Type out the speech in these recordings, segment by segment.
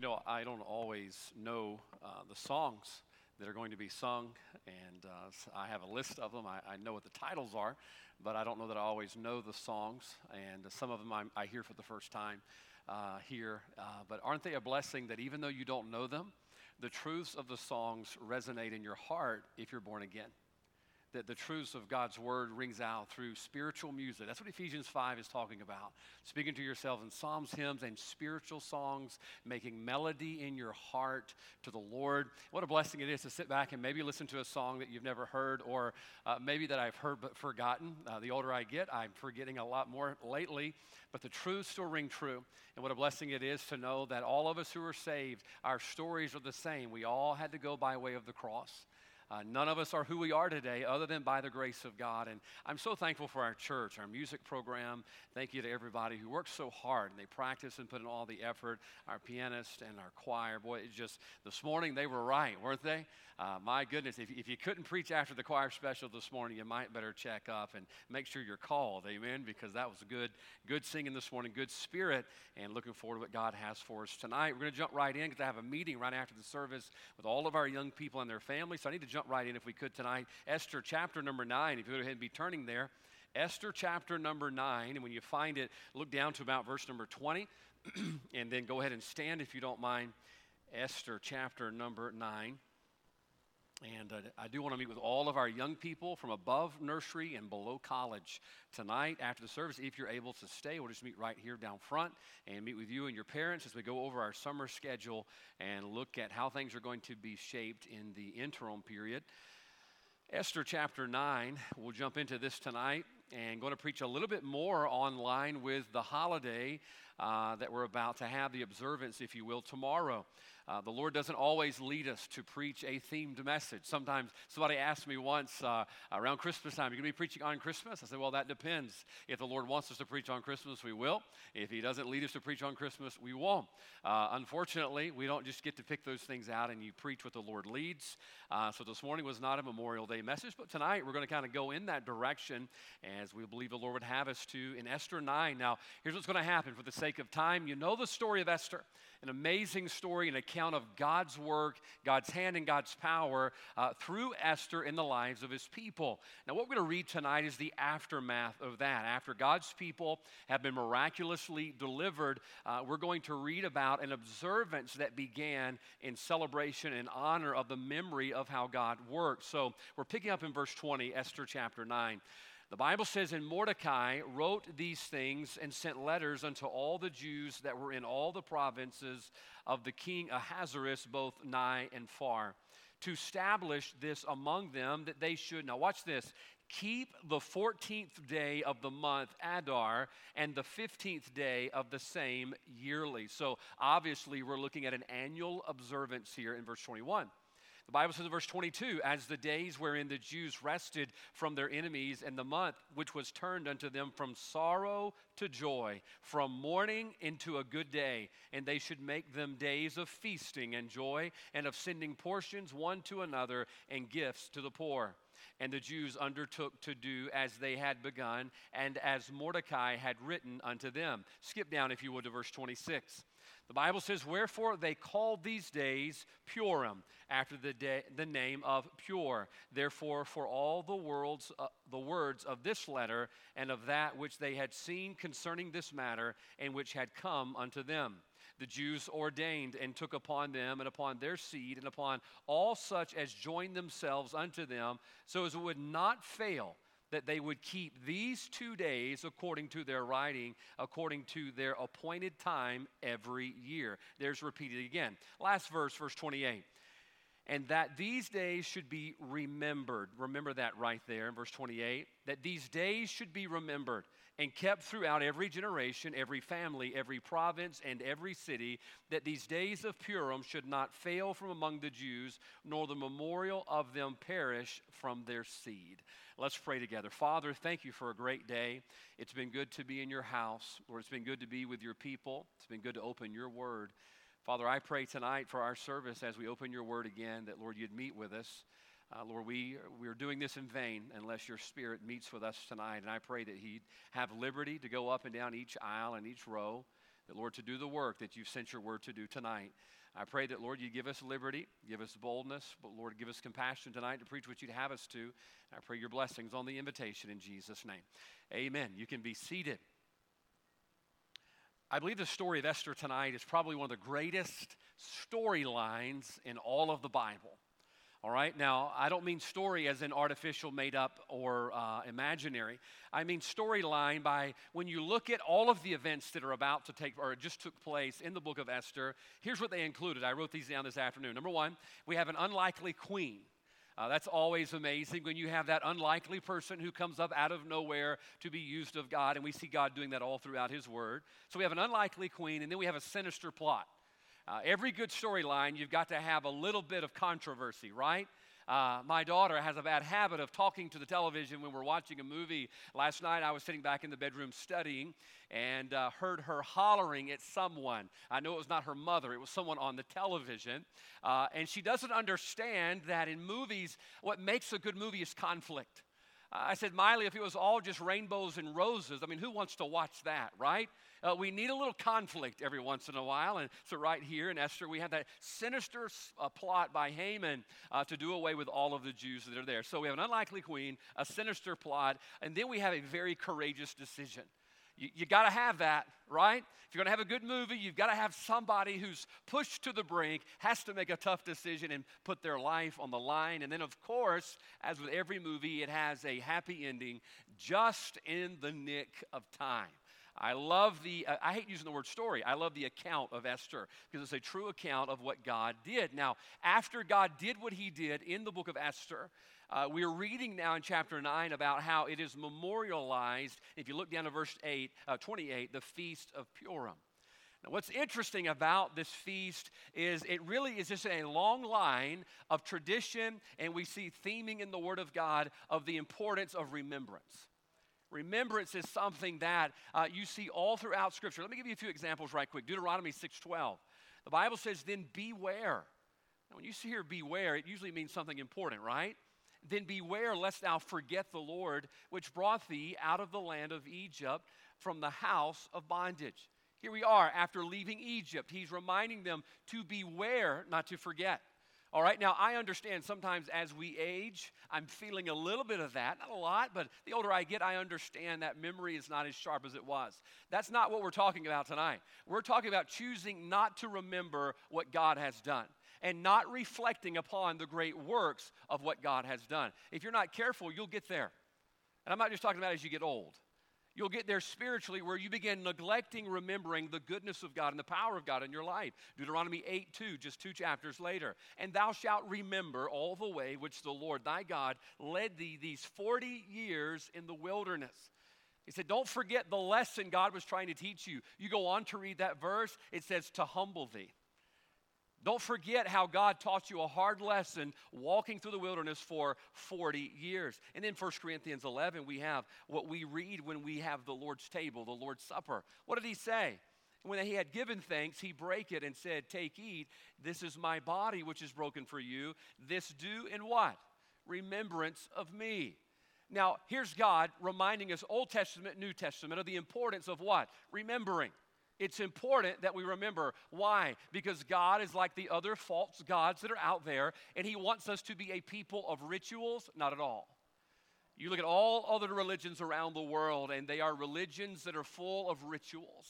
You know, I don't always know uh, the songs that are going to be sung, and uh, I have a list of them. I, I, know what the titles are, but I don't know that I always know the songs, and some of them I'm, i hear for the first time uh, here. Uh, but aren't they a blessing that even though you don't know them, the truths of the songs resonate in your heart if you're born again? That the truths of God's word rings out through spiritual music. That's what Ephesians 5 is talking about. Speaking to yourselves in psalms, hymns, and spiritual songs, making melody in your heart to the Lord. What a blessing it is to sit back and maybe listen to a song that you've never heard or uh, maybe that I've heard but forgotten. Uh, the older I get, I'm forgetting a lot more lately, but the truths still ring true. And what a blessing it is to know that all of us who are saved, our stories are the same. We all had to go by way of the cross. Uh, none of us are who we are today other than by the grace of God. And I'm so thankful for our church, our music program. Thank you to everybody who works so hard and they practice and put in all the effort. Our pianist and our choir. Boy, it just, this morning they were right, weren't they? Uh, my goodness, if, if you couldn't preach after the choir special this morning, you might better check up and make sure you're called. Amen? Because that was good, good singing this morning, good spirit, and looking forward to what God has for us tonight. We're going to jump right in because I have a meeting right after the service with all of our young people and their families. So I need to jump jump right in if we could tonight. Esther chapter number nine, if you go ahead and be turning there. Esther chapter number nine, and when you find it, look down to about verse number 20, and then go ahead and stand if you don't mind. Esther chapter number nine. And uh, I do want to meet with all of our young people from above nursery and below college tonight after the service. If you're able to stay, we'll just meet right here down front and meet with you and your parents as we go over our summer schedule and look at how things are going to be shaped in the interim period. Esther chapter 9, we'll jump into this tonight and going to preach a little bit more online with the holiday uh, that we're about to have, the observance, if you will, tomorrow. Uh, the Lord doesn't always lead us to preach a themed message. Sometimes somebody asked me once uh, around Christmas time, You're going to be preaching on Christmas? I said, Well, that depends. If the Lord wants us to preach on Christmas, we will. If He doesn't lead us to preach on Christmas, we won't. Uh, unfortunately, we don't just get to pick those things out and you preach what the Lord leads. Uh, so this morning was not a Memorial Day message, but tonight we're going to kind of go in that direction as we believe the Lord would have us to in Esther 9. Now, here's what's going to happen for the sake of time. You know the story of Esther, an amazing story, an account of God's work, God's hand, and God's power uh, through Esther in the lives of his people. Now, what we're going to read tonight is the aftermath of that. After God's people have been miraculously delivered, uh, we're going to read about an observance that began in celebration and honor of the memory of how God worked. So, we're picking up in verse 20, Esther chapter 9. The Bible says, And Mordecai wrote these things and sent letters unto all the Jews that were in all the provinces of the king Ahasuerus, both nigh and far, to establish this among them that they should, now watch this, keep the 14th day of the month, Adar, and the 15th day of the same yearly. So obviously, we're looking at an annual observance here in verse 21. The Bible says in verse 22 As the days wherein the Jews rested from their enemies, and the month which was turned unto them from sorrow to joy, from mourning into a good day, and they should make them days of feasting and joy, and of sending portions one to another, and gifts to the poor. And the Jews undertook to do as they had begun, and as Mordecai had written unto them. Skip down, if you would, to verse 26. The Bible says, Wherefore they called these days Purim, after the, day, the name of pure. Therefore, for all the, world's, uh, the words of this letter and of that which they had seen concerning this matter, and which had come unto them the Jews ordained and took upon them and upon their seed and upon all such as joined themselves unto them, so as it would not fail that they would keep these two days according to their writing, according to their appointed time every year. There's repeated again. Last verse, verse 28 and that these days should be remembered. Remember that right there in verse 28 that these days should be remembered and kept throughout every generation, every family, every province, and every city, that these days of Purim should not fail from among the Jews, nor the memorial of them perish from their seed. Let's pray together. Father, thank you for a great day. It's been good to be in your house, Lord, it's been good to be with your people, it's been good to open your word. Father, I pray tonight for our service as we open your word again that, Lord, you'd meet with us. Uh, Lord, we, we're doing this in vain unless your spirit meets with us tonight. And I pray that he'd have liberty to go up and down each aisle and each row, that, Lord, to do the work that you've sent your word to do tonight. I pray that, Lord, you give us liberty, give us boldness, but Lord, give us compassion tonight to preach what you'd have us to. I pray your blessings on the invitation in Jesus' name. Amen. You can be seated. I believe the story of Esther tonight is probably one of the greatest storylines in all of the Bible. All right, now I don't mean story as in artificial, made up, or uh, imaginary. I mean storyline by when you look at all of the events that are about to take or just took place in the book of Esther. Here's what they included. I wrote these down this afternoon. Number one, we have an unlikely queen. Uh, that's always amazing when you have that unlikely person who comes up out of nowhere to be used of God, and we see God doing that all throughout His Word. So we have an unlikely queen, and then we have a sinister plot. Uh, every good storyline, you've got to have a little bit of controversy, right? Uh, my daughter has a bad habit of talking to the television when we're watching a movie. Last night, I was sitting back in the bedroom studying and uh, heard her hollering at someone. I know it was not her mother, it was someone on the television. Uh, and she doesn't understand that in movies, what makes a good movie is conflict. I said, Miley, if it was all just rainbows and roses, I mean, who wants to watch that, right? Uh, we need a little conflict every once in a while. And so, right here in Esther, we have that sinister uh, plot by Haman uh, to do away with all of the Jews that are there. So, we have an unlikely queen, a sinister plot, and then we have a very courageous decision. You, you got to have that, right? If you're going to have a good movie, you've got to have somebody who's pushed to the brink, has to make a tough decision and put their life on the line. And then, of course, as with every movie, it has a happy ending just in the nick of time. I love the, uh, I hate using the word story. I love the account of Esther because it's a true account of what God did. Now, after God did what he did in the book of Esther, uh, we're reading now in chapter 9 about how it is memorialized. If you look down to verse 8, uh, 28, the Feast of Purim. Now, what's interesting about this feast is it really is just a long line of tradition, and we see theming in the Word of God of the importance of remembrance. Remembrance is something that uh, you see all throughout Scripture. Let me give you a few examples right quick. Deuteronomy 6.12. The Bible says, then beware. Now, when you see here beware, it usually means something important, right? Then beware lest thou forget the Lord, which brought thee out of the land of Egypt from the house of bondage. Here we are after leaving Egypt. He's reminding them to beware, not to forget. All right, now I understand sometimes as we age, I'm feeling a little bit of that. Not a lot, but the older I get, I understand that memory is not as sharp as it was. That's not what we're talking about tonight. We're talking about choosing not to remember what God has done and not reflecting upon the great works of what God has done. If you're not careful, you'll get there. And I'm not just talking about as you get old. You'll get there spiritually where you begin neglecting remembering the goodness of God and the power of God in your life. Deuteronomy 8 2, just two chapters later. And thou shalt remember all the way which the Lord thy God led thee these 40 years in the wilderness. He said, Don't forget the lesson God was trying to teach you. You go on to read that verse, it says, To humble thee. Don't forget how God taught you a hard lesson walking through the wilderness for 40 years. And in 1 Corinthians 11, we have what we read when we have the Lord's table, the Lord's Supper. What did he say? When he had given thanks, he brake it and said, Take, eat. This is my body, which is broken for you. This do in what? Remembrance of me. Now, here's God reminding us, Old Testament, New Testament, of the importance of what? Remembering. It's important that we remember. Why? Because God is like the other false gods that are out there, and He wants us to be a people of rituals? Not at all. You look at all other religions around the world, and they are religions that are full of rituals.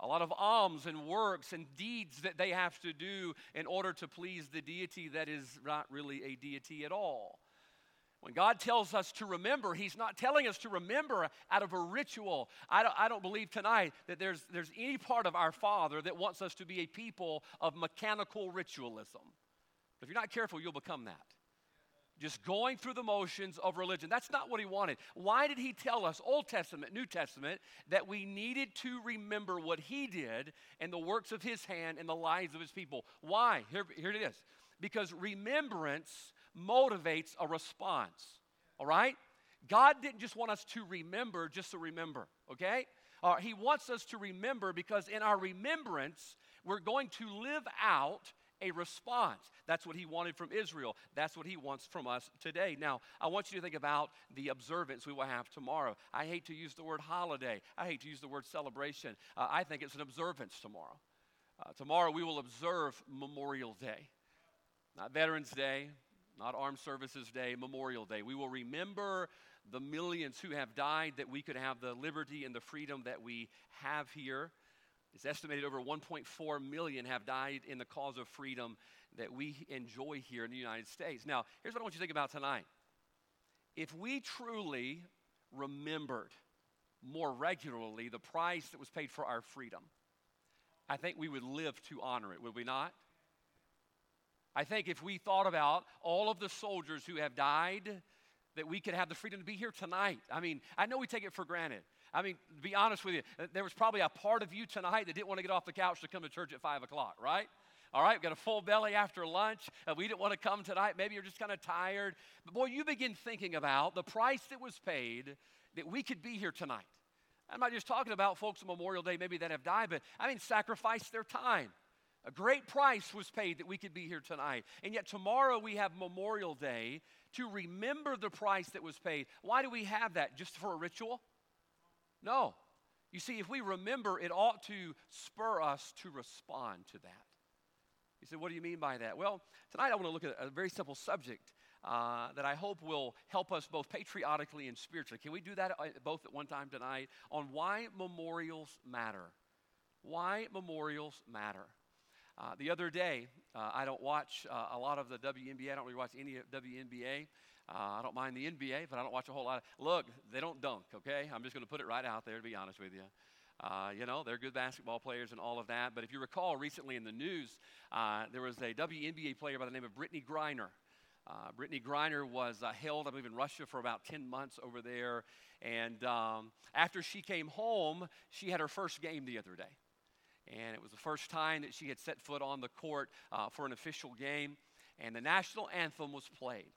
A lot of alms and works and deeds that they have to do in order to please the deity that is not really a deity at all. When God tells us to remember, He's not telling us to remember out of a ritual. I don't, I don't believe tonight that there's, there's any part of our Father that wants us to be a people of mechanical ritualism. But If you're not careful, you'll become that. Just going through the motions of religion. That's not what He wanted. Why did He tell us, Old Testament, New Testament, that we needed to remember what He did and the works of His hand and the lives of His people? Why? Here, here it is. Because remembrance motivates a response. All right? God didn't just want us to remember just to remember, okay? Uh, he wants us to remember because in our remembrance, we're going to live out a response. That's what he wanted from Israel. That's what he wants from us today. Now, I want you to think about the observance we will have tomorrow. I hate to use the word holiday, I hate to use the word celebration. Uh, I think it's an observance tomorrow. Uh, tomorrow we will observe Memorial Day, not Veterans Day, not Armed Services Day, Memorial Day. We will remember the millions who have died that we could have the liberty and the freedom that we have here. It's estimated over 1.4 million have died in the cause of freedom that we enjoy here in the United States. Now, here's what I want you to think about tonight. If we truly remembered more regularly the price that was paid for our freedom, I think we would live to honor it, would we not? I think if we thought about all of the soldiers who have died, that we could have the freedom to be here tonight. I mean, I know we take it for granted. I mean, to be honest with you, uh, there was probably a part of you tonight that didn't want to get off the couch to come to church at 5 o'clock, right? All right, we've got a full belly after lunch. Uh, we didn't want to come tonight. Maybe you're just kind of tired. But boy, you begin thinking about the price that was paid that we could be here tonight. I'm not just talking about folks on Memorial Day, maybe that have died, but I mean, sacrifice their time. A great price was paid that we could be here tonight. And yet, tomorrow we have Memorial Day to remember the price that was paid. Why do we have that? Just for a ritual? No. You see, if we remember, it ought to spur us to respond to that. You said, What do you mean by that? Well, tonight I want to look at a very simple subject uh, that I hope will help us both patriotically and spiritually. Can we do that uh, both at one time tonight on why memorials matter? Why memorials matter. Uh, the other day, uh, I don't watch uh, a lot of the WNBA. I don't really watch any WNBA. Uh, I don't mind the NBA, but I don't watch a whole lot. Of, look, they don't dunk, okay? I'm just going to put it right out there to be honest with you. Uh, you know, they're good basketball players and all of that. But if you recall, recently in the news, uh, there was a WNBA player by the name of Brittney Griner. Brittney Griner was held, I believe, in Russia for about 10 months over there. And um, after she came home, she had her first game the other day. And it was the first time that she had set foot on the court uh, for an official game. And the national anthem was played.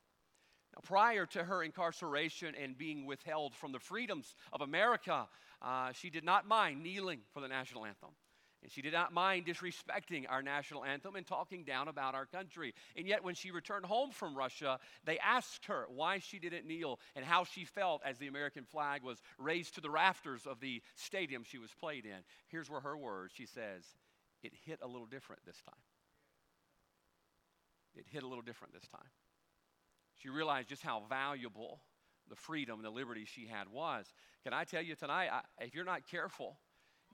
Now, prior to her incarceration and being withheld from the freedoms of America, uh, she did not mind kneeling for the national anthem. And she did not mind disrespecting our national anthem and talking down about our country. And yet, when she returned home from Russia, they asked her why she didn't kneel and how she felt as the American flag was raised to the rafters of the stadium she was played in. Here's where her words she says, It hit a little different this time. It hit a little different this time. She realized just how valuable the freedom and the liberty she had was. Can I tell you tonight, I, if you're not careful,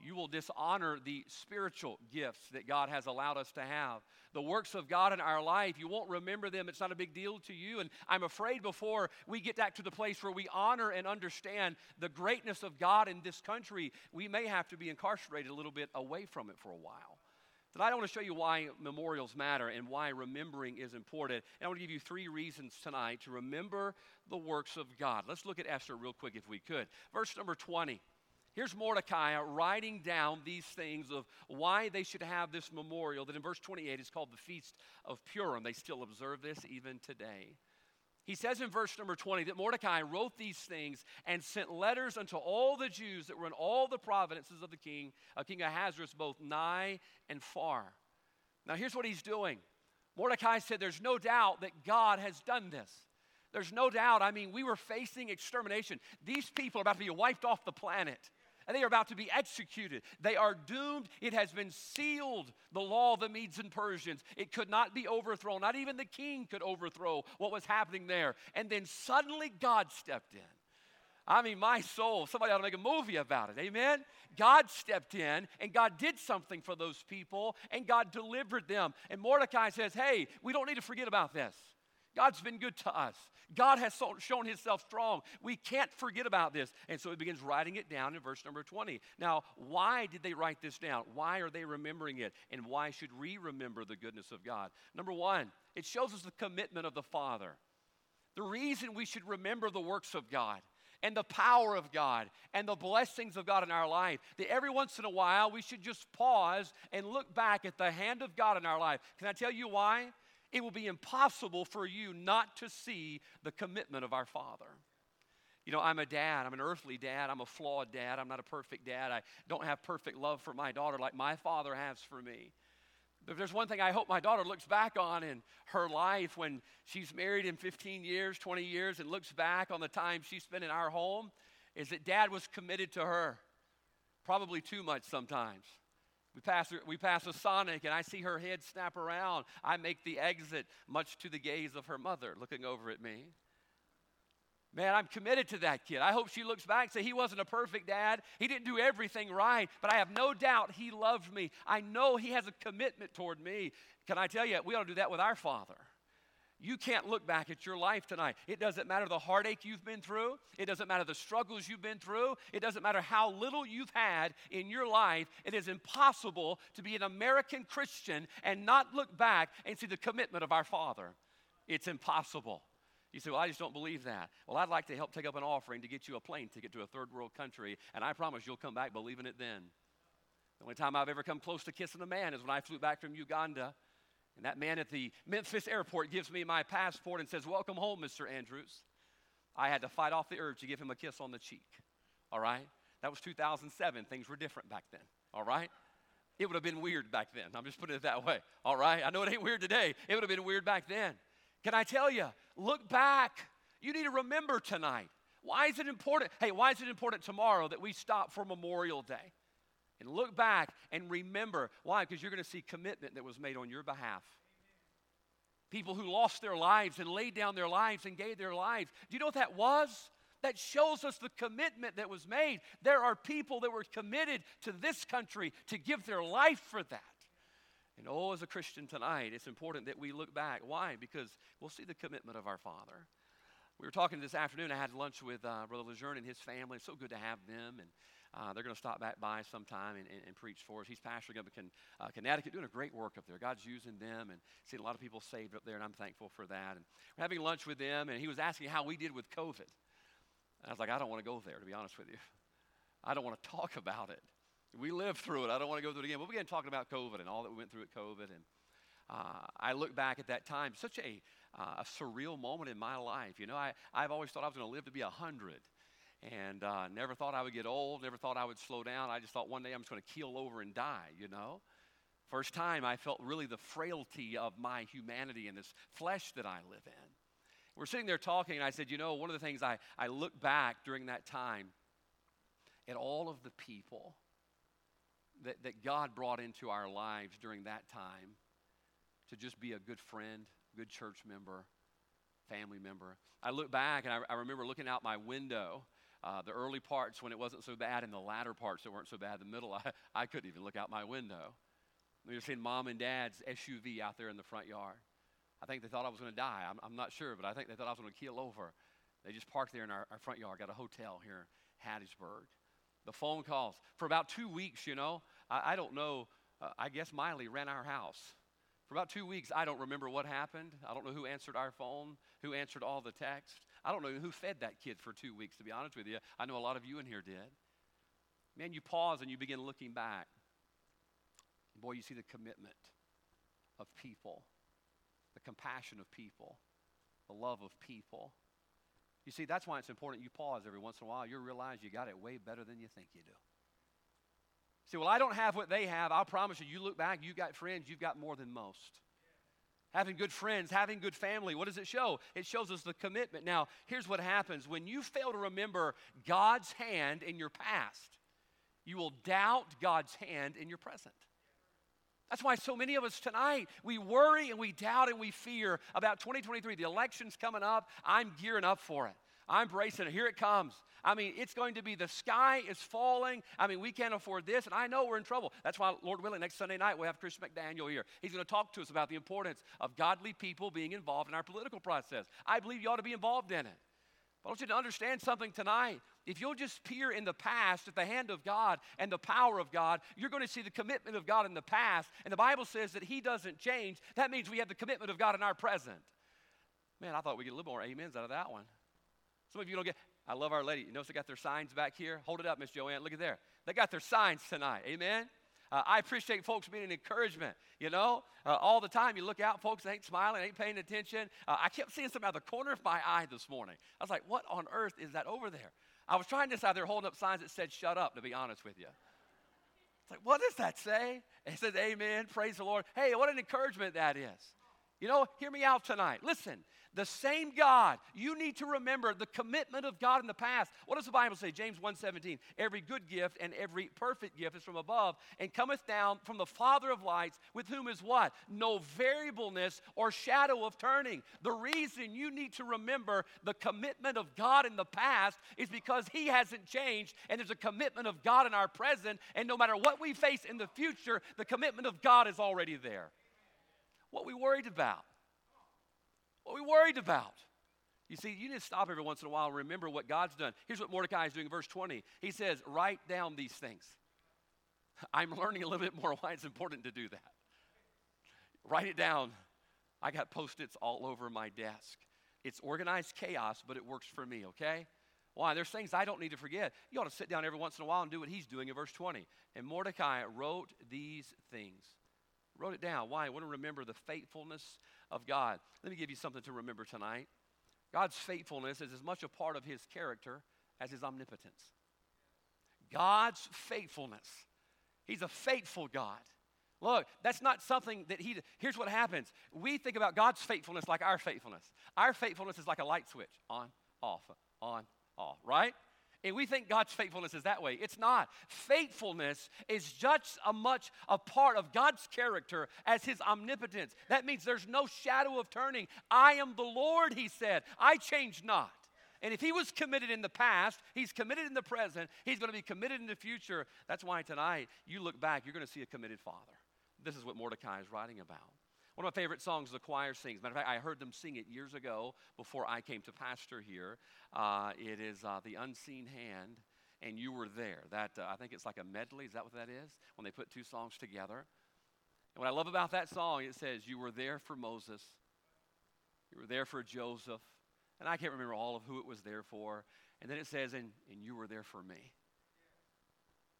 you will dishonor the spiritual gifts that God has allowed us to have. The works of God in our life, you won't remember them. It's not a big deal to you. And I'm afraid before we get back to the place where we honor and understand the greatness of God in this country, we may have to be incarcerated a little bit away from it for a while. Tonight, I want to show you why memorials matter and why remembering is important. And I want to give you three reasons tonight to remember the works of God. Let's look at Esther real quick, if we could. Verse number 20. Here's Mordecai writing down these things of why they should have this memorial that in verse 28 is called the Feast of Purim. They still observe this even today. He says in verse number 20 that Mordecai wrote these things and sent letters unto all the Jews that were in all the provinces of the king, of King Ahasuerus, both nigh and far. Now, here's what he's doing. Mordecai said, There's no doubt that God has done this. There's no doubt. I mean, we were facing extermination. These people are about to be wiped off the planet and they are about to be executed. They are doomed. It has been sealed, the law of the Medes and Persians. It could not be overthrown. Not even the king could overthrow what was happening there. And then suddenly God stepped in. I mean, my soul, somebody ought to make a movie about it. Amen? God stepped in and God did something for those people and God delivered them. And Mordecai says, hey, we don't need to forget about this. God's been good to us. God has shown himself strong. We can't forget about this. And so he begins writing it down in verse number 20. Now, why did they write this down? Why are they remembering it? And why should we remember the goodness of God? Number one, it shows us the commitment of the Father. The reason we should remember the works of God and the power of God and the blessings of God in our life. That every once in a while we should just pause and look back at the hand of God in our life. Can I tell you why? It will be impossible for you not to see the commitment of our Father. You know, I'm a dad. I'm an earthly dad. I'm a flawed dad. I'm not a perfect dad. I don't have perfect love for my daughter like my father has for me. If there's one thing I hope my daughter looks back on in her life when she's married in 15 years, 20 years, and looks back on the time she spent in our home, is that dad was committed to her. Probably too much sometimes. We pass, we pass a Sonic and I see her head snap around. I make the exit, much to the gaze of her mother looking over at me. Man, I'm committed to that kid. I hope she looks back and say he wasn't a perfect dad. He didn't do everything right, but I have no doubt he loved me. I know he has a commitment toward me. Can I tell you, we ought to do that with our Father. You can't look back at your life tonight. It doesn't matter the heartache you've been through. It doesn't matter the struggles you've been through. It doesn't matter how little you've had in your life. It is impossible to be an American Christian and not look back and see the commitment of our Father. It's impossible. You say, Well, I just don't believe that. Well, I'd like to help take up an offering to get you a plane ticket to a third world country, and I promise you'll come back believing it then. The only time I've ever come close to kissing a man is when I flew back from Uganda. And that man at the Memphis airport gives me my passport and says, Welcome home, Mr. Andrews. I had to fight off the urge to give him a kiss on the cheek. All right? That was 2007. Things were different back then. All right? It would have been weird back then. I'm just putting it that way. All right? I know it ain't weird today. It would have been weird back then. Can I tell you? Look back. You need to remember tonight. Why is it important? Hey, why is it important tomorrow that we stop for Memorial Day? And look back and remember. Why? Because you're going to see commitment that was made on your behalf. People who lost their lives and laid down their lives and gave their lives. Do you know what that was? That shows us the commitment that was made. There are people that were committed to this country to give their life for that. And oh, as a Christian tonight, it's important that we look back. Why? Because we'll see the commitment of our Father. We were talking this afternoon. I had lunch with uh, Brother Lejeune and his family. It's so good to have them. And uh, they're going to stop back by sometime and, and, and, preach for us. He's pastoring up in uh, Connecticut, doing a great work up there. God's using them and seeing a lot of people saved up there, and I'm thankful for that. And we're having lunch with them, and he was asking how we did with COVID. And I was like, I don't want to go there, to be honest with you. I don't want to talk about it. We lived through it. I don't want to go through it again. But we began talking about COVID and all that we went through at COVID. And uh, I look back at that time, such a, uh, a surreal moment in my life. You know, I, I've always thought I was going to live to be 100 and uh, never thought I would get old, never thought I would slow down. I just thought one day I'm just going to keel over and die, you know? First time I felt really the frailty of my humanity and this flesh that I live in. We're sitting there talking, and I said, You know, one of the things I, I look back during that time at all of the people that, that God brought into our lives during that time to just be a good friend, good church member, family member. I look back and I, I remember looking out my window uh, the early parts when it wasn't so bad, and the latter parts that weren't so bad. The middle, I, I couldn't even look out my window. We were seeing mom and dad's SUV out there in the front yard. I think they thought I was going to die. I'm, I'm, not sure, but I think they thought I was going to keel over. They just parked there in our, our front yard, got a hotel here in Hattiesburg. The phone calls. For about two weeks, you know, I, I don't know, uh, I guess Miley ran our house. For about two weeks, I don't remember what happened. I don't know who answered our phone, who answered all the text. I don't know who fed that kid for two weeks, to be honest with you. I know a lot of you in here did. Man, you pause and you begin looking back. Boy, you see the commitment of people, the compassion of people, the love of people. You see, that's why it's important you pause every once in a while. You realize you got it way better than you think you do. See, well, I don't have what they have. I'll promise you, you look back, you got friends, you've got more than most. Having good friends, having good family, what does it show? It shows us the commitment. Now, here's what happens when you fail to remember God's hand in your past, you will doubt God's hand in your present. That's why so many of us tonight, we worry and we doubt and we fear about 2023. The election's coming up. I'm gearing up for it. I'm bracing it. Here it comes. I mean, it's going to be the sky is falling. I mean, we can't afford this, and I know we're in trouble. That's why, Lord willing, next Sunday night we'll have Chris McDaniel here. He's going to talk to us about the importance of godly people being involved in our political process. I believe you ought to be involved in it. But I want you to understand something tonight. If you'll just peer in the past at the hand of God and the power of God, you're going to see the commitment of God in the past. And the Bible says that He doesn't change. That means we have the commitment of God in our present. Man, I thought we'd get a little more amens out of that one. Some of you don't get, I love Our Lady. You notice they got their signs back here? Hold it up, Miss Joanne. Look at there. They got their signs tonight. Amen? Uh, I appreciate folks being an encouragement. You know, uh, all the time you look out, folks ain't smiling, ain't paying attention. Uh, I kept seeing something out of the corner of my eye this morning. I was like, what on earth is that over there? I was trying to decide they're holding up signs that said shut up, to be honest with you. It's like, what does that say? It says, Amen. Praise the Lord. Hey, what an encouragement that is. You know, hear me out tonight. Listen, the same God, you need to remember the commitment of God in the past. What does the Bible say? James 1:17. Every good gift and every perfect gift is from above and cometh down from the Father of lights, with whom is what? No variableness or shadow of turning. The reason you need to remember the commitment of God in the past is because he hasn't changed and there's a commitment of God in our present and no matter what we face in the future, the commitment of God is already there. What we worried about? What we worried about? You see, you need to stop every once in a while and remember what God's done. Here's what Mordecai is doing in verse 20. He says, Write down these things. I'm learning a little bit more why it's important to do that. Write it down. I got post its all over my desk. It's organized chaos, but it works for me, okay? Why? There's things I don't need to forget. You ought to sit down every once in a while and do what he's doing in verse 20. And Mordecai wrote these things. Wrote it down. Why? I want to remember the faithfulness of God. Let me give you something to remember tonight. God's faithfulness is as much a part of his character as his omnipotence. God's faithfulness. He's a faithful God. Look, that's not something that he, here's what happens. We think about God's faithfulness like our faithfulness. Our faithfulness is like a light switch on, off, on, off, right? And we think God's faithfulness is that way. It's not. Faithfulness is just as much a part of God's character as his omnipotence. That means there's no shadow of turning. I am the Lord, he said. I change not. And if he was committed in the past, he's committed in the present, he's going to be committed in the future. That's why tonight you look back, you're going to see a committed father. This is what Mordecai is writing about. One of my favorite songs the choir sings. Matter of fact, I heard them sing it years ago before I came to pastor here. Uh, it is uh, The Unseen Hand, and You Were There. That uh, I think it's like a medley. Is that what that is? When they put two songs together. And what I love about that song, it says, You were there for Moses, you were there for Joseph, and I can't remember all of who it was there for. And then it says, And, and you were there for me.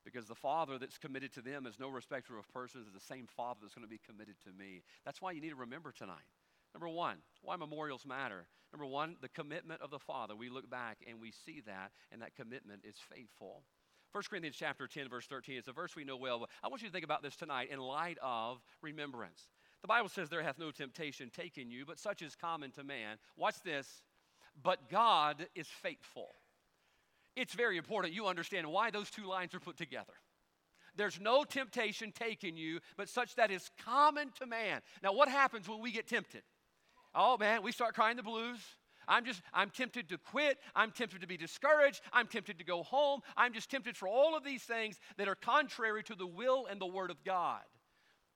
Because the Father that's committed to them is no respecter of persons, is the same Father that's going to be committed to me. That's why you need to remember tonight. Number one, why memorials matter. Number one, the commitment of the Father. We look back and we see that, and that commitment is faithful. 1 Corinthians chapter 10, verse 13 is a verse we know well, but I want you to think about this tonight in light of remembrance. The Bible says, There hath no temptation taken you, but such is common to man. Watch this. But God is faithful it's very important you understand why those two lines are put together. There's no temptation taking you, but such that is common to man. Now, what happens when we get tempted? Oh man, we start crying the blues. I'm just, I'm tempted to quit. I'm tempted to be discouraged. I'm tempted to go home. I'm just tempted for all of these things that are contrary to the will and the word of God.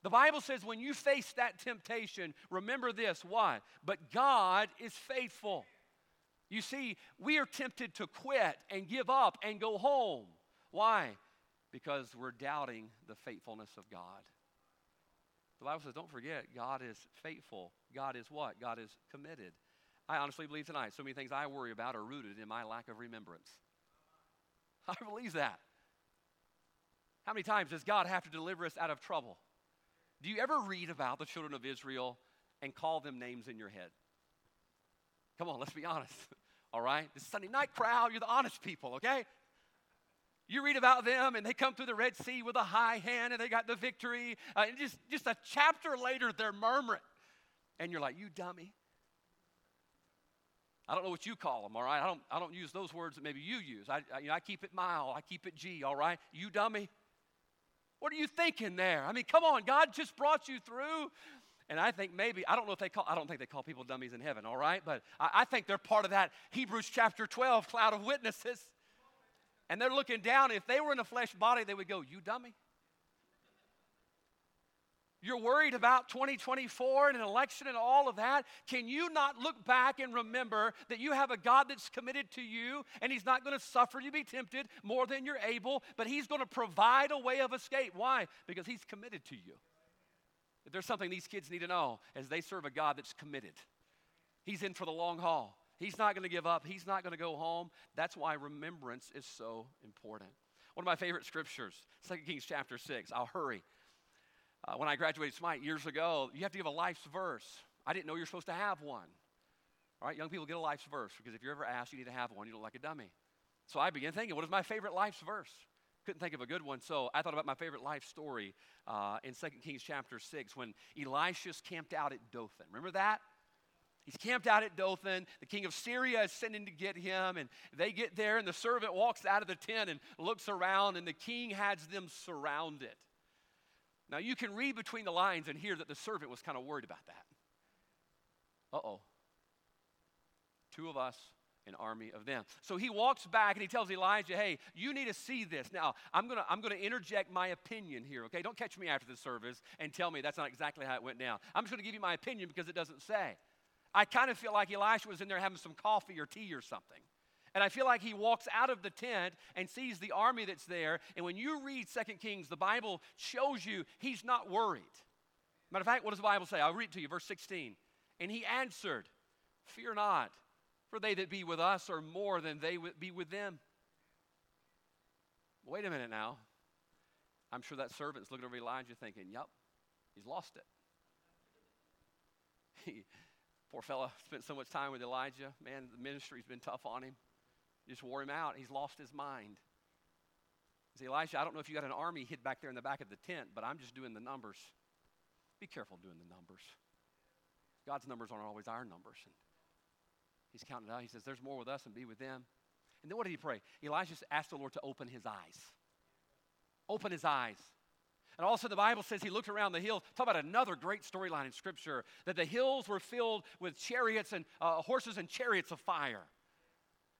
The Bible says when you face that temptation, remember this. Why? But God is faithful. You see, we are tempted to quit and give up and go home. Why? Because we're doubting the faithfulness of God. The Bible says, don't forget, God is faithful. God is what? God is committed. I honestly believe tonight so many things I worry about are rooted in my lack of remembrance. I believe that. How many times does God have to deliver us out of trouble? Do you ever read about the children of Israel and call them names in your head? Come on, let's be honest. All right? The Sunday night crowd, you're the honest people, okay? You read about them and they come through the Red Sea with a high hand and they got the victory. Uh, and just, just a chapter later, they're murmuring. And you're like, you dummy. I don't know what you call them, all right? I don't, I don't use those words that maybe you use. I, I, you know, I keep it mild, I keep it G, all right? You dummy. What are you thinking there? I mean, come on, God just brought you through. And I think maybe, I don't know if they call, I don't think they call people dummies in heaven, all right? But I, I think they're part of that Hebrews chapter 12 cloud of witnesses. And they're looking down. If they were in a flesh body, they would go, You dummy. You're worried about 2024 and an election and all of that. Can you not look back and remember that you have a God that's committed to you and He's not going to suffer you to be tempted more than you're able, but He's going to provide a way of escape? Why? Because He's committed to you. There's something these kids need to know, as they serve a God that's committed, He's in for the long haul. He's not going to give up. He's not going to go home. That's why remembrance is so important. One of my favorite scriptures, 2 Kings chapter 6. I'll hurry. Uh, when I graduated Smite years ago, you have to give a life's verse. I didn't know you're supposed to have one. All right, young people get a life's verse because if you're ever asked, you need to have one. You look like a dummy. So I began thinking, what is my favorite life's verse? Couldn't think of a good one, so I thought about my favorite life story uh, in 2 Kings chapter 6 when Elisha's camped out at Dothan. Remember that? He's camped out at Dothan. The king of Syria is sending to get him, and they get there, and the servant walks out of the tent and looks around, and the king has them surrounded. Now, you can read between the lines and hear that the servant was kind of worried about that. Uh oh. Two of us, an army of them. So he walks back and he tells Elijah, hey, you need to see this. Now, I'm going to I'm to interject my opinion here, okay? Don't catch me after the service and tell me that's not exactly how it went down. I'm just going to give you my opinion because it doesn't say. I kind of feel like Elisha was in there having some coffee or tea or something. And I feel like he walks out of the tent and sees the army that's there. And when you read Second Kings, the Bible shows you he's not worried. Matter of fact, what does the Bible say? I'll read it to you, verse 16. And he answered, Fear not, for they that be with us are more than they would be with them. Wait a minute now. I'm sure that servant's looking over Elijah thinking, Yep, he's lost it. He, Poor fellow spent so much time with Elijah. Man, the ministry's been tough on him. Just wore him out. He's lost his mind. Say, Elijah, I don't know if you got an army hid back there in the back of the tent, but I'm just doing the numbers. Be careful doing the numbers. God's numbers aren't always our numbers. And he's counting out. He says, There's more with us and be with them. And then what did he pray? Elijah asked the Lord to open his eyes. Open his eyes. And also, the Bible says he looked around the hills. Talk about another great storyline in Scripture that the hills were filled with chariots and uh, horses and chariots of fire.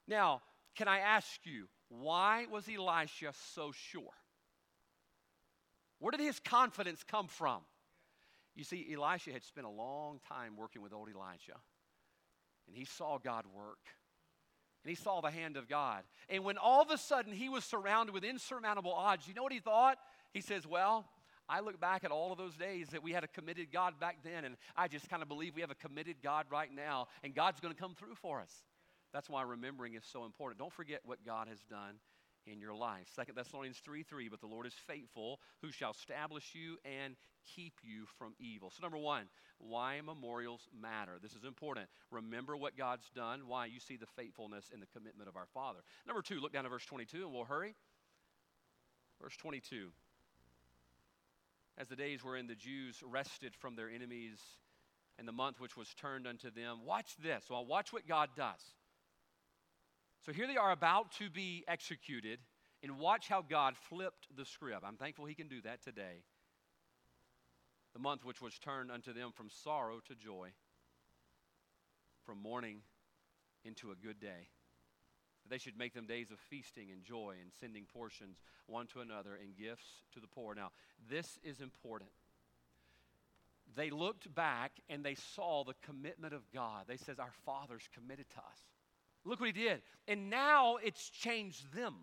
Now, can I ask you, why was Elisha so sure? Where did his confidence come from? You see, Elisha had spent a long time working with old Elijah, and he saw God work. And he saw the hand of God. And when all of a sudden he was surrounded with insurmountable odds, you know what he thought? He says, Well, I look back at all of those days that we had a committed God back then, and I just kind of believe we have a committed God right now, and God's going to come through for us. That's why remembering is so important. Don't forget what God has done in your life. Second Thessalonians 3 3, but the Lord is faithful, who shall establish you and keep you from evil. So, number one, why memorials matter. This is important. Remember what God's done, why you see the faithfulness and the commitment of our Father. Number two, look down to verse 22, and we'll hurry. Verse 22 as the days wherein the Jews rested from their enemies and the month which was turned unto them. Watch this. Well, watch what God does. So here they are about to be executed, and watch how God flipped the script. I'm thankful He can do that today. The month which was turned unto them from sorrow to joy, from mourning into a good day they should make them days of feasting and joy and sending portions one to another and gifts to the poor. Now, this is important. They looked back and they saw the commitment of God. They says, Our father's committed to us. Look what he did. And now it's changed them.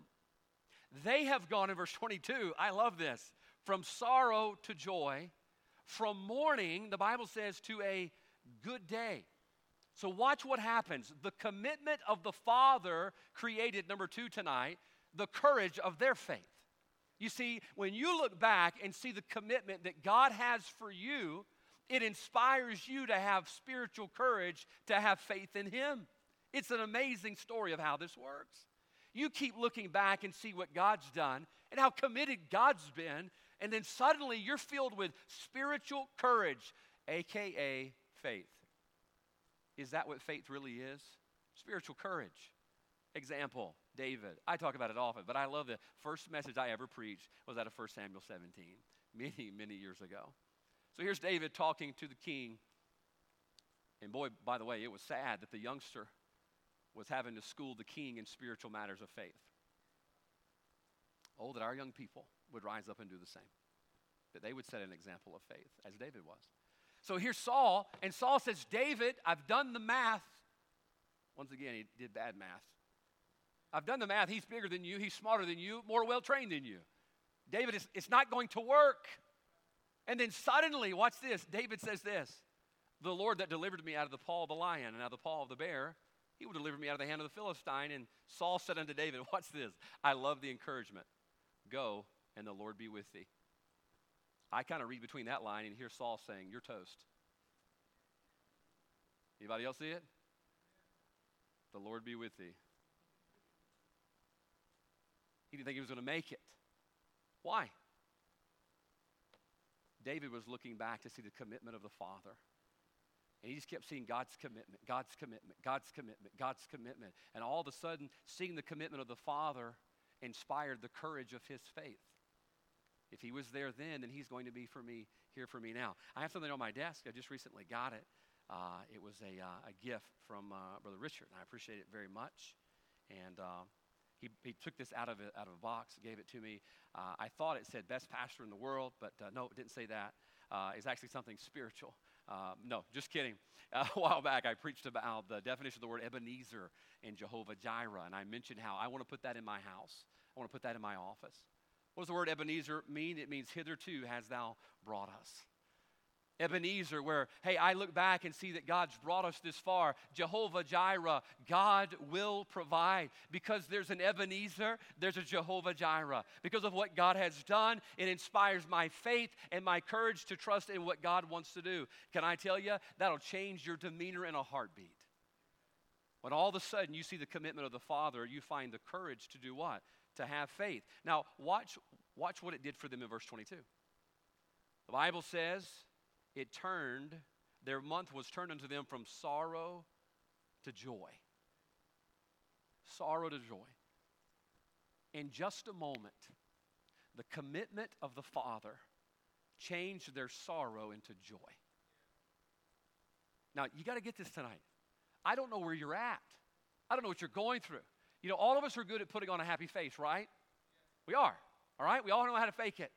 They have gone in verse 22. I love this. From sorrow to joy, from mourning, the Bible says, to a good day. So, watch what happens. The commitment of the Father created, number two tonight, the courage of their faith. You see, when you look back and see the commitment that God has for you, it inspires you to have spiritual courage, to have faith in Him. It's an amazing story of how this works. You keep looking back and see what God's done and how committed God's been, and then suddenly you're filled with spiritual courage, aka faith. Is that what faith really is? Spiritual courage. Example, David. I talk about it often, but I love the first message I ever preached was out of 1 Samuel 17, many, many years ago. So here's David talking to the king. And boy, by the way, it was sad that the youngster was having to school the king in spiritual matters of faith. Oh, that our young people would rise up and do the same. That they would set an example of faith, as David was. So here's Saul, and Saul says, David, I've done the math. Once again, he did bad math. I've done the math. He's bigger than you, he's smarter than you, more well trained than you. David, it's, it's not going to work. And then suddenly, watch this. David says this The Lord that delivered me out of the paw of the lion and out of the paw of the bear, he will deliver me out of the hand of the Philistine. And Saul said unto David, Watch this. I love the encouragement. Go, and the Lord be with thee. I kind of read between that line and hear Saul saying, You're toast. Anybody else see it? The Lord be with thee. He didn't think he was going to make it. Why? David was looking back to see the commitment of the Father. And he just kept seeing God's commitment, God's commitment, God's commitment, God's commitment. And all of a sudden, seeing the commitment of the Father inspired the courage of his faith. If he was there then, then he's going to be for me here for me now. I have something on my desk. I just recently got it. Uh, it was a, uh, a gift from uh, Brother Richard, and I appreciate it very much. And uh, he, he took this out of a, out of a box, gave it to me. Uh, I thought it said best pastor in the world, but uh, no, it didn't say that. it's actually something spiritual. Um, no, just kidding. a while back, I preached about the definition of the word Ebenezer in Jehovah Jireh, and I mentioned how I want to put that in my house. I want to put that in my office. What does the word Ebenezer mean? It means hitherto has thou brought us. Ebenezer, where, hey, I look back and see that God's brought us this far. Jehovah Jireh, God will provide. Because there's an Ebenezer, there's a Jehovah Jireh. Because of what God has done, it inspires my faith and my courage to trust in what God wants to do. Can I tell you, that'll change your demeanor in a heartbeat. When all of a sudden you see the commitment of the Father, you find the courage to do what? To have faith. Now, watch, watch what it did for them in verse 22. The Bible says, it turned, their month was turned unto them from sorrow to joy. Sorrow to joy. In just a moment, the commitment of the Father changed their sorrow into joy. Now, you got to get this tonight. I don't know where you're at. I don't know what you're going through. You know, all of us are good at putting on a happy face, right? We are. All right? We all know how to fake it.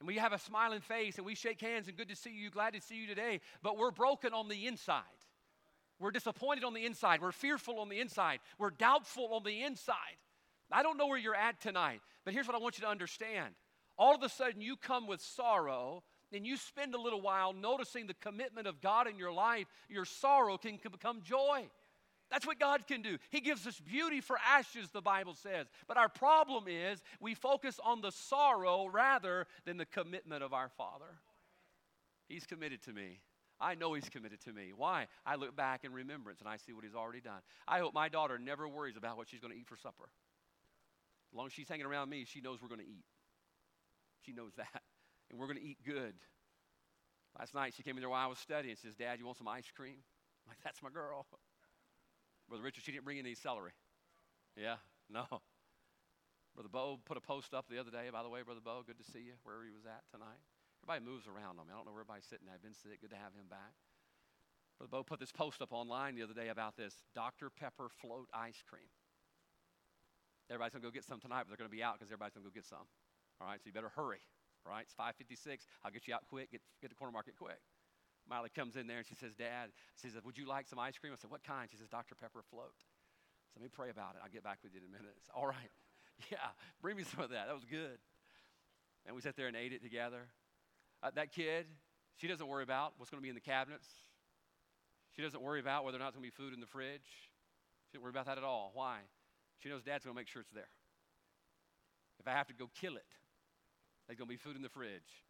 And we have a smiling face and we shake hands and good to see you, glad to see you today. But we're broken on the inside. We're disappointed on the inside. We're fearful on the inside. We're doubtful on the inside. I don't know where you're at tonight, but here's what I want you to understand. All of a sudden, you come with sorrow and you spend a little while noticing the commitment of God in your life, your sorrow can become joy. That's what God can do. He gives us beauty for ashes, the Bible says. But our problem is we focus on the sorrow rather than the commitment of our Father. He's committed to me. I know He's committed to me. Why? I look back in remembrance and I see what He's already done. I hope my daughter never worries about what she's going to eat for supper. As long as she's hanging around me, she knows we're going to eat. She knows that. And we're going to eat good. Last night, she came in there while I was studying and says, Dad, you want some ice cream? I'm like, that's my girl. Brother Richard, she didn't bring any celery. Yeah, no. Brother Bo put a post up the other day. By the way, Brother Bo, good to see you wherever he was at tonight. Everybody moves around on me. I don't know where everybody's sitting. I've been sick. Good to have him back. Brother Bo put this post up online the other day about this Dr. Pepper float ice cream. Everybody's going to go get some tonight, but they're going to be out because everybody's going to go get some. All right, so you better hurry. All right, it's 5.56. I'll get you out quick. Get, get to corner market quick. Miley comes in there and she says, Dad, she says, Would you like some ice cream? I said, What kind? She says, Dr. Pepper float. So let me pray about it. I'll get back with you in a minute. Said, All right. Yeah, bring me some of that. That was good. And we sat there and ate it together. Uh, that kid, she doesn't worry about what's going to be in the cabinets. She doesn't worry about whether or not there's going to be food in the fridge. She doesn't worry about that at all. Why? She knows dad's going to make sure it's there. If I have to go kill it, there's going to be food in the fridge.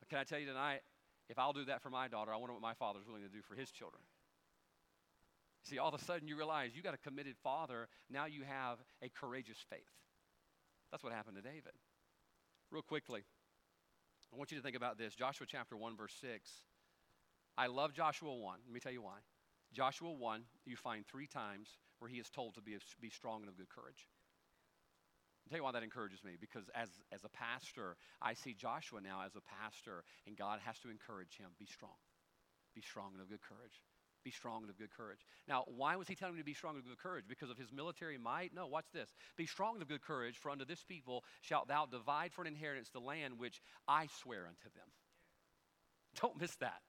But can I tell you tonight, if I'll do that for my daughter, I wonder what my father's willing to do for his children. See, all of a sudden you realize you got a committed father. Now you have a courageous faith. That's what happened to David. Real quickly, I want you to think about this Joshua chapter 1, verse 6. I love Joshua 1. Let me tell you why. Joshua 1, you find three times where he is told to be, be strong and of good courage. Tell you why that encourages me because as, as a pastor, I see Joshua now as a pastor, and God has to encourage him be strong. Be strong and of good courage. Be strong and of good courage. Now, why was he telling him to be strong and of good courage? Because of his military might? No, watch this. Be strong and of good courage, for unto this people shalt thou divide for an inheritance the land which I swear unto them. Don't miss that.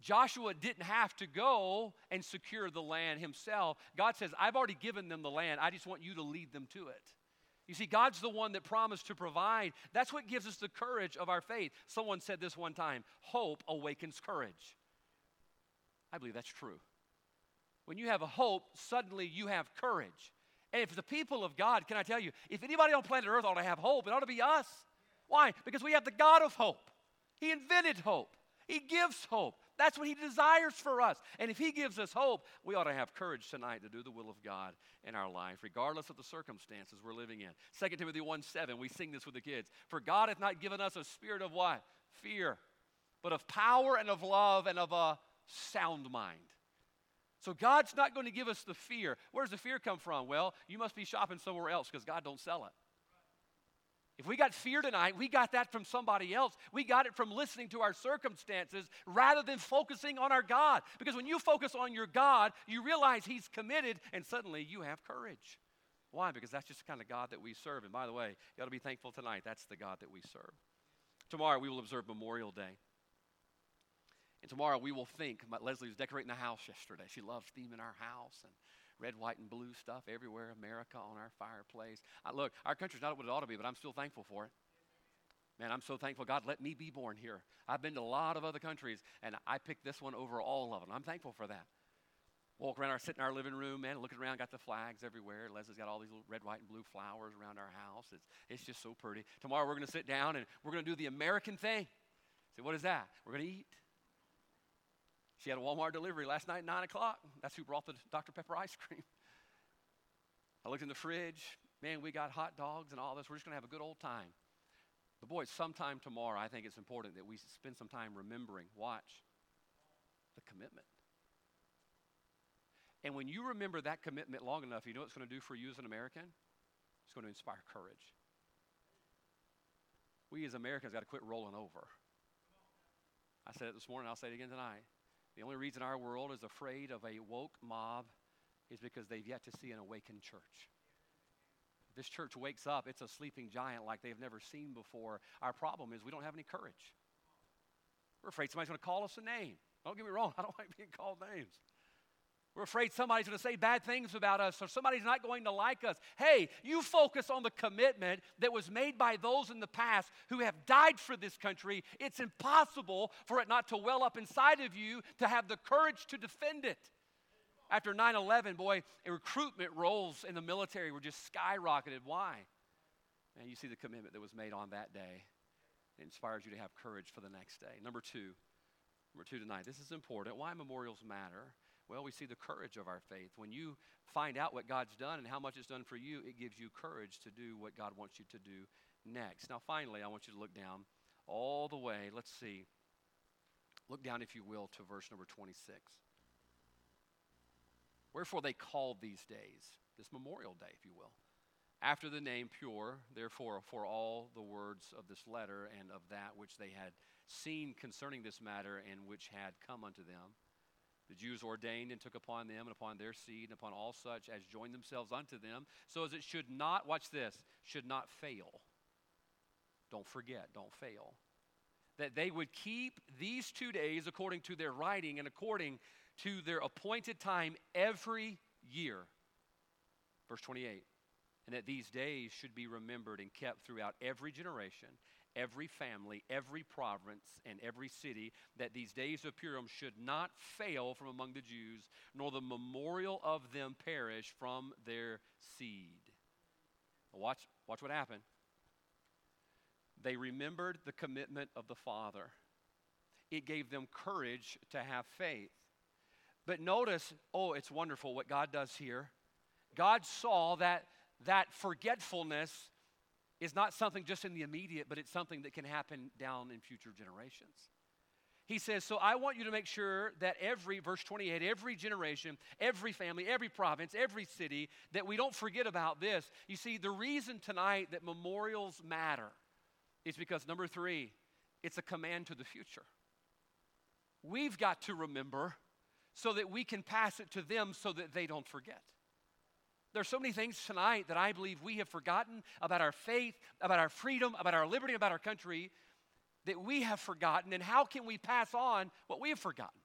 Joshua didn't have to go and secure the land himself. God says, I've already given them the land. I just want you to lead them to it. You see, God's the one that promised to provide. That's what gives us the courage of our faith. Someone said this one time hope awakens courage. I believe that's true. When you have a hope, suddenly you have courage. And if the people of God, can I tell you, if anybody on planet Earth ought to have hope, it ought to be us. Why? Because we have the God of hope. He invented hope. He gives hope. That's what He desires for us. And if He gives us hope, we ought to have courage tonight to do the will of God in our life, regardless of the circumstances we're living in. 2 Timothy 1 7, we sing this with the kids. For God hath not given us a spirit of what? Fear, but of power and of love and of a sound mind. So God's not going to give us the fear. Where does the fear come from? Well, you must be shopping somewhere else because God don't sell it. If we got fear tonight, we got that from somebody else. We got it from listening to our circumstances rather than focusing on our God. Because when you focus on your God, you realize He's committed and suddenly you have courage. Why? Because that's just the kind of God that we serve. And by the way, you ought to be thankful tonight. That's the God that we serve. Tomorrow we will observe Memorial Day. And tomorrow we will think. Leslie was decorating the house yesterday. She loves theming our house and red, white, and blue stuff everywhere, America on our fireplace. I, look, our country's not what it ought to be, but I'm still thankful for it. Man, I'm so thankful God let me be born here. I've been to a lot of other countries, and I picked this one over all of them. I'm thankful for that. Walk around our sit in our living room, man, looking around, got the flags everywhere. Leslie's got all these little red, white, and blue flowers around our house. It's, it's just so pretty. Tomorrow we're going to sit down and we're going to do the American thing. Say, what is that? We're going to eat. She had a Walmart delivery last night at 9 o'clock. That's who brought the Dr. Pepper ice cream. I looked in the fridge. Man, we got hot dogs and all this. We're just going to have a good old time. But boy, sometime tomorrow, I think it's important that we spend some time remembering, watch, the commitment. And when you remember that commitment long enough, you know what it's going to do for you as an American? It's going to inspire courage. We as Americans got to quit rolling over. I said it this morning, I'll say it again tonight. The only reason our world is afraid of a woke mob is because they've yet to see an awakened church. This church wakes up, it's a sleeping giant like they've never seen before. Our problem is we don't have any courage. We're afraid somebody's going to call us a name. Don't get me wrong, I don't like being called names. We're afraid somebody's going to say bad things about us or somebody's not going to like us. Hey, you focus on the commitment that was made by those in the past who have died for this country. It's impossible for it not to well up inside of you to have the courage to defend it. After 9 11, boy, recruitment roles in the military were just skyrocketed. Why? And you see the commitment that was made on that day. It inspires you to have courage for the next day. Number two, number two tonight. This is important. Why memorials matter? Well, we see the courage of our faith. When you find out what God's done and how much it's done for you, it gives you courage to do what God wants you to do next. Now, finally, I want you to look down all the way. Let's see. Look down, if you will, to verse number 26. Wherefore they called these days, this Memorial Day, if you will, after the name Pur, therefore, for all the words of this letter and of that which they had seen concerning this matter and which had come unto them the Jews ordained and took upon them and upon their seed and upon all such as joined themselves unto them, so as it should not, watch this, should not fail. Don't forget, don't fail. That they would keep these two days according to their writing and according to their appointed time every year. Verse 28 and that these days should be remembered and kept throughout every generation every family, every province, and every city, that these days of Purim should not fail from among the Jews, nor the memorial of them perish from their seed. Watch, watch what happened. They remembered the commitment of the Father. It gave them courage to have faith. But notice, oh, it's wonderful what God does here. God saw that that forgetfulness is not something just in the immediate, but it's something that can happen down in future generations. He says, So I want you to make sure that every, verse 28, every generation, every family, every province, every city, that we don't forget about this. You see, the reason tonight that memorials matter is because, number three, it's a command to the future. We've got to remember so that we can pass it to them so that they don't forget. There's so many things tonight that I believe we have forgotten about our faith, about our freedom, about our liberty, about our country that we have forgotten. And how can we pass on what we have forgotten?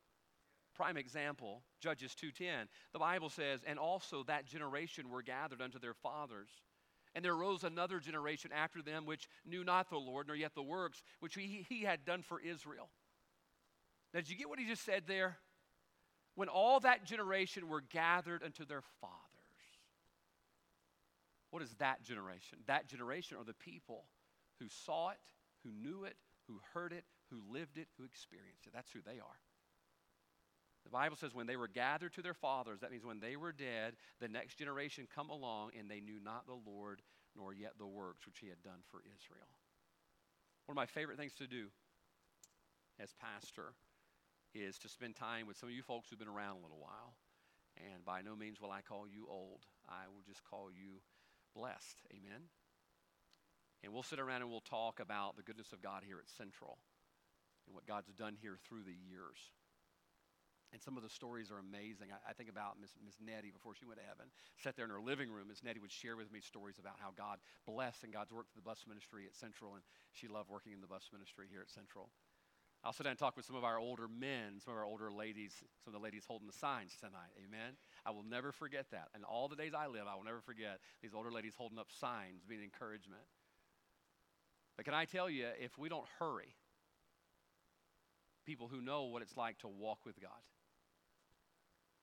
Prime example, Judges 2:10. The Bible says, "And also that generation were gathered unto their fathers." And there arose another generation after them which knew not the Lord, nor yet the works which he, he had done for Israel. Now, did you get what he just said there? When all that generation were gathered unto their father. What is that generation? That generation are the people who saw it, who knew it, who heard it, who lived it, who experienced it. That's who they are. The Bible says when they were gathered to their fathers, that means when they were dead, the next generation come along and they knew not the Lord nor yet the works which he had done for Israel. One of my favorite things to do as pastor is to spend time with some of you folks who've been around a little while. And by no means will I call you old. I will just call you blessed. Amen. And we'll sit around and we'll talk about the goodness of God here at Central and what God's done here through the years. And some of the stories are amazing. I, I think about Miss, Miss Nettie before she went to heaven. Sat there in her living room. Miss Nettie would share with me stories about how God blessed and God's worked through the bus ministry at Central, and she loved working in the bus ministry here at Central. I'll sit down and talk with some of our older men, some of our older ladies, some of the ladies holding the signs tonight. Amen. I will never forget that. And all the days I live, I will never forget these older ladies holding up signs, being encouragement. But can I tell you, if we don't hurry, people who know what it's like to walk with God,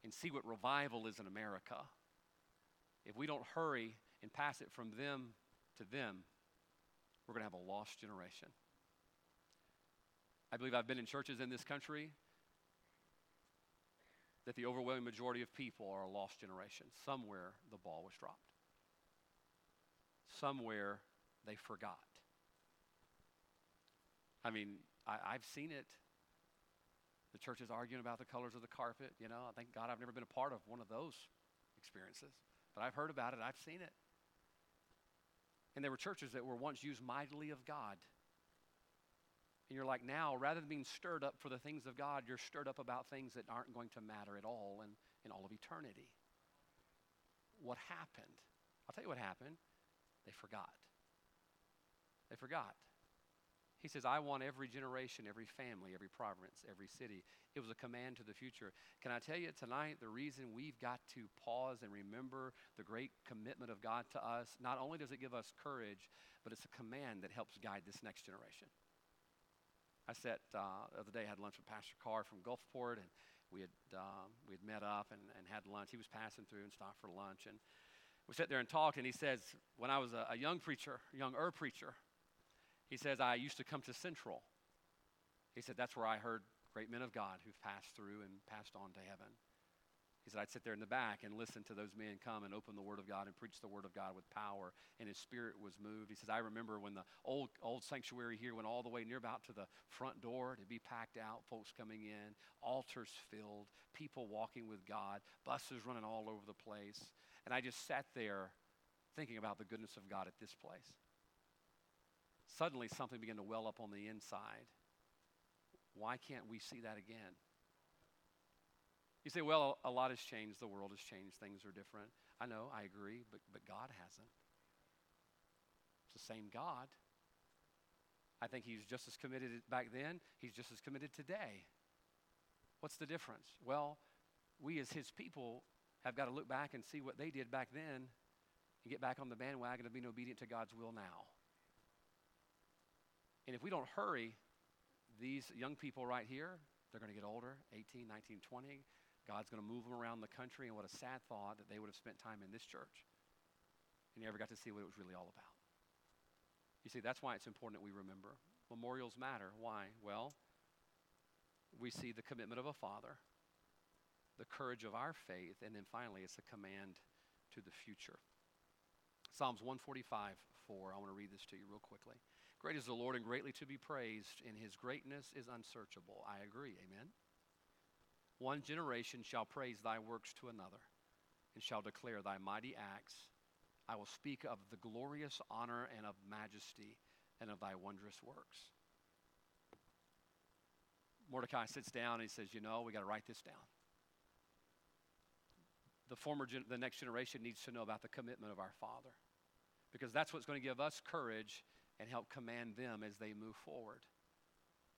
and see what revival is in America, if we don't hurry and pass it from them to them, we're going to have a lost generation. I believe I've been in churches in this country that the overwhelming majority of people are a lost generation. Somewhere the ball was dropped, somewhere they forgot. I mean, I, have seen it the church is arguing about the colors of the carpet. You know, I thank God I've never been a part of one of those experiences, but I've heard about it, I've seen it. And there were churches that were once used mightily of God. And you're like, now, rather than being stirred up for the things of God, you're stirred up about things that aren't going to matter at all in, in all of eternity. What happened? I'll tell you what happened. They forgot. They forgot. He says, I want every generation, every family, every province, every city. It was a command to the future. Can I tell you tonight, the reason we've got to pause and remember the great commitment of God to us, not only does it give us courage, but it's a command that helps guide this next generation. I sat uh, the other day, I had lunch with Pastor Carr from Gulfport, and we had, um, we had met up and, and had lunch. He was passing through and stopped for lunch. And we sat there and talked, and he says, when I was a, a young preacher, young-er preacher, he says, I used to come to Central. He said, that's where I heard great men of God who've passed through and passed on to heaven. He said, I'd sit there in the back and listen to those men come and open the Word of God and preach the Word of God with power, and his spirit was moved. He says, I remember when the old, old sanctuary here went all the way near about to the front door to be packed out, folks coming in, altars filled, people walking with God, buses running all over the place. And I just sat there thinking about the goodness of God at this place suddenly something began to well up on the inside. Why can't we see that again? You say, well, a lot has changed. The world has changed. Things are different. I know, I agree, but, but God hasn't. It's the same God. I think He's just as committed back then, He's just as committed today. What's the difference? Well, we as His people have got to look back and see what they did back then and get back on the bandwagon of being obedient to God's will now. And if we don't hurry, these young people right here, they're going to get older 18, 19, 20. God's going to move them around the country. And what a sad thought that they would have spent time in this church and never got to see what it was really all about. You see, that's why it's important that we remember. Memorials matter. Why? Well, we see the commitment of a father, the courage of our faith, and then finally, it's a command to the future. Psalms 145 4. I want to read this to you real quickly. Great is the Lord and greatly to be praised, and his greatness is unsearchable. I agree. Amen. One generation shall praise thy works to another, and shall declare thy mighty acts. I will speak of the glorious honor and of majesty and of thy wondrous works. Mordecai sits down and he says, You know, we got to write this down. The former, gen- the next generation needs to know about the commitment of our Father because that's what's going to give us courage and help command them as they move forward.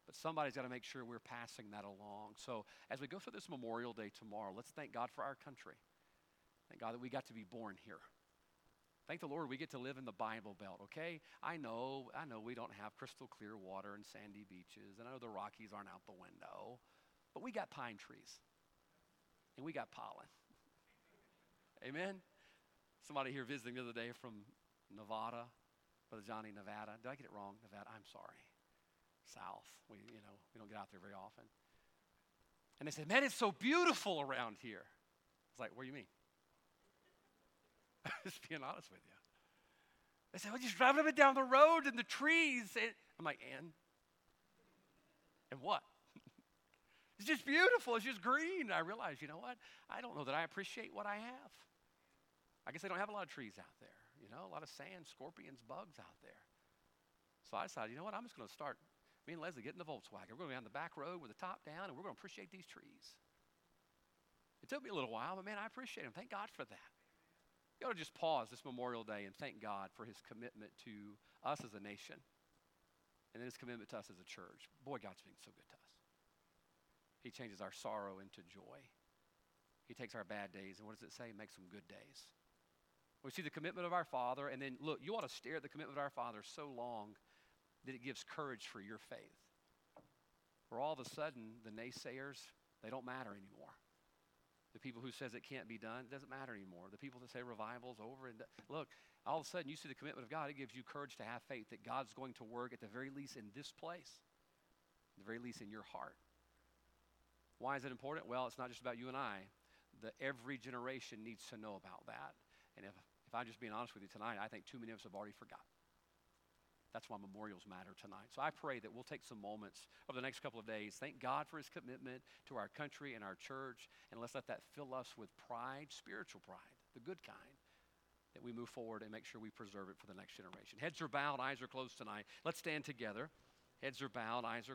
But somebody's got to make sure we're passing that along. So as we go through this Memorial Day tomorrow, let's thank God for our country. Thank God that we got to be born here. Thank the Lord we get to live in the Bible Belt, okay? I know, I know we don't have crystal clear water and sandy beaches, and I know the Rockies aren't out the window, but we got pine trees. And we got pollen. Amen? Somebody here visiting the other day from Nevada, Brother Johnny, Nevada. Did I get it wrong? Nevada, I'm sorry. South. We, you know, we don't get out there very often. And they said, Man, it's so beautiful around here. I was like, What do you mean? just being honest with you. They said, Well, just driving up and down the road and the trees. And I'm like, And? And what? it's just beautiful. It's just green. And I realized, you know what? I don't know that I appreciate what I have. I guess they don't have a lot of trees out there, you know, a lot of sand, scorpions, bugs out there. So I decided, you know what? I'm just going to start. Me and Leslie get in the Volkswagen. We're going to be on the back road with the top down, and we're going to appreciate these trees. It took me a little while, but man, I appreciate them. Thank God for that. You ought to just pause this Memorial Day and thank God for his commitment to us as a nation and then his commitment to us as a church. Boy, God's being so good to us. He changes our sorrow into joy. He takes our bad days, and what does it say? Makes them good days. We see the commitment of our Father, and then look, you ought to stare at the commitment of our Father so long that it gives courage for your faith. Where all of a sudden, the naysayers, they don't matter anymore. The people who says it can't be done, it doesn't matter anymore. The people that say revival's over and look, all of a sudden you see the commitment of God, it gives you courage to have faith that God's going to work at the very least in this place, the very least in your heart. Why is it important? Well, it's not just about you and I. The every generation needs to know about that. And if, if I'm just being honest with you tonight, I think too many of us have already forgotten. That's why memorials matter tonight. So I pray that we'll take some moments over the next couple of days. Thank God for his commitment to our country and our church. And let's let that fill us with pride, spiritual pride, the good kind, that we move forward and make sure we preserve it for the next generation. Heads are bowed, eyes are closed tonight. Let's stand together. Heads are bowed, eyes are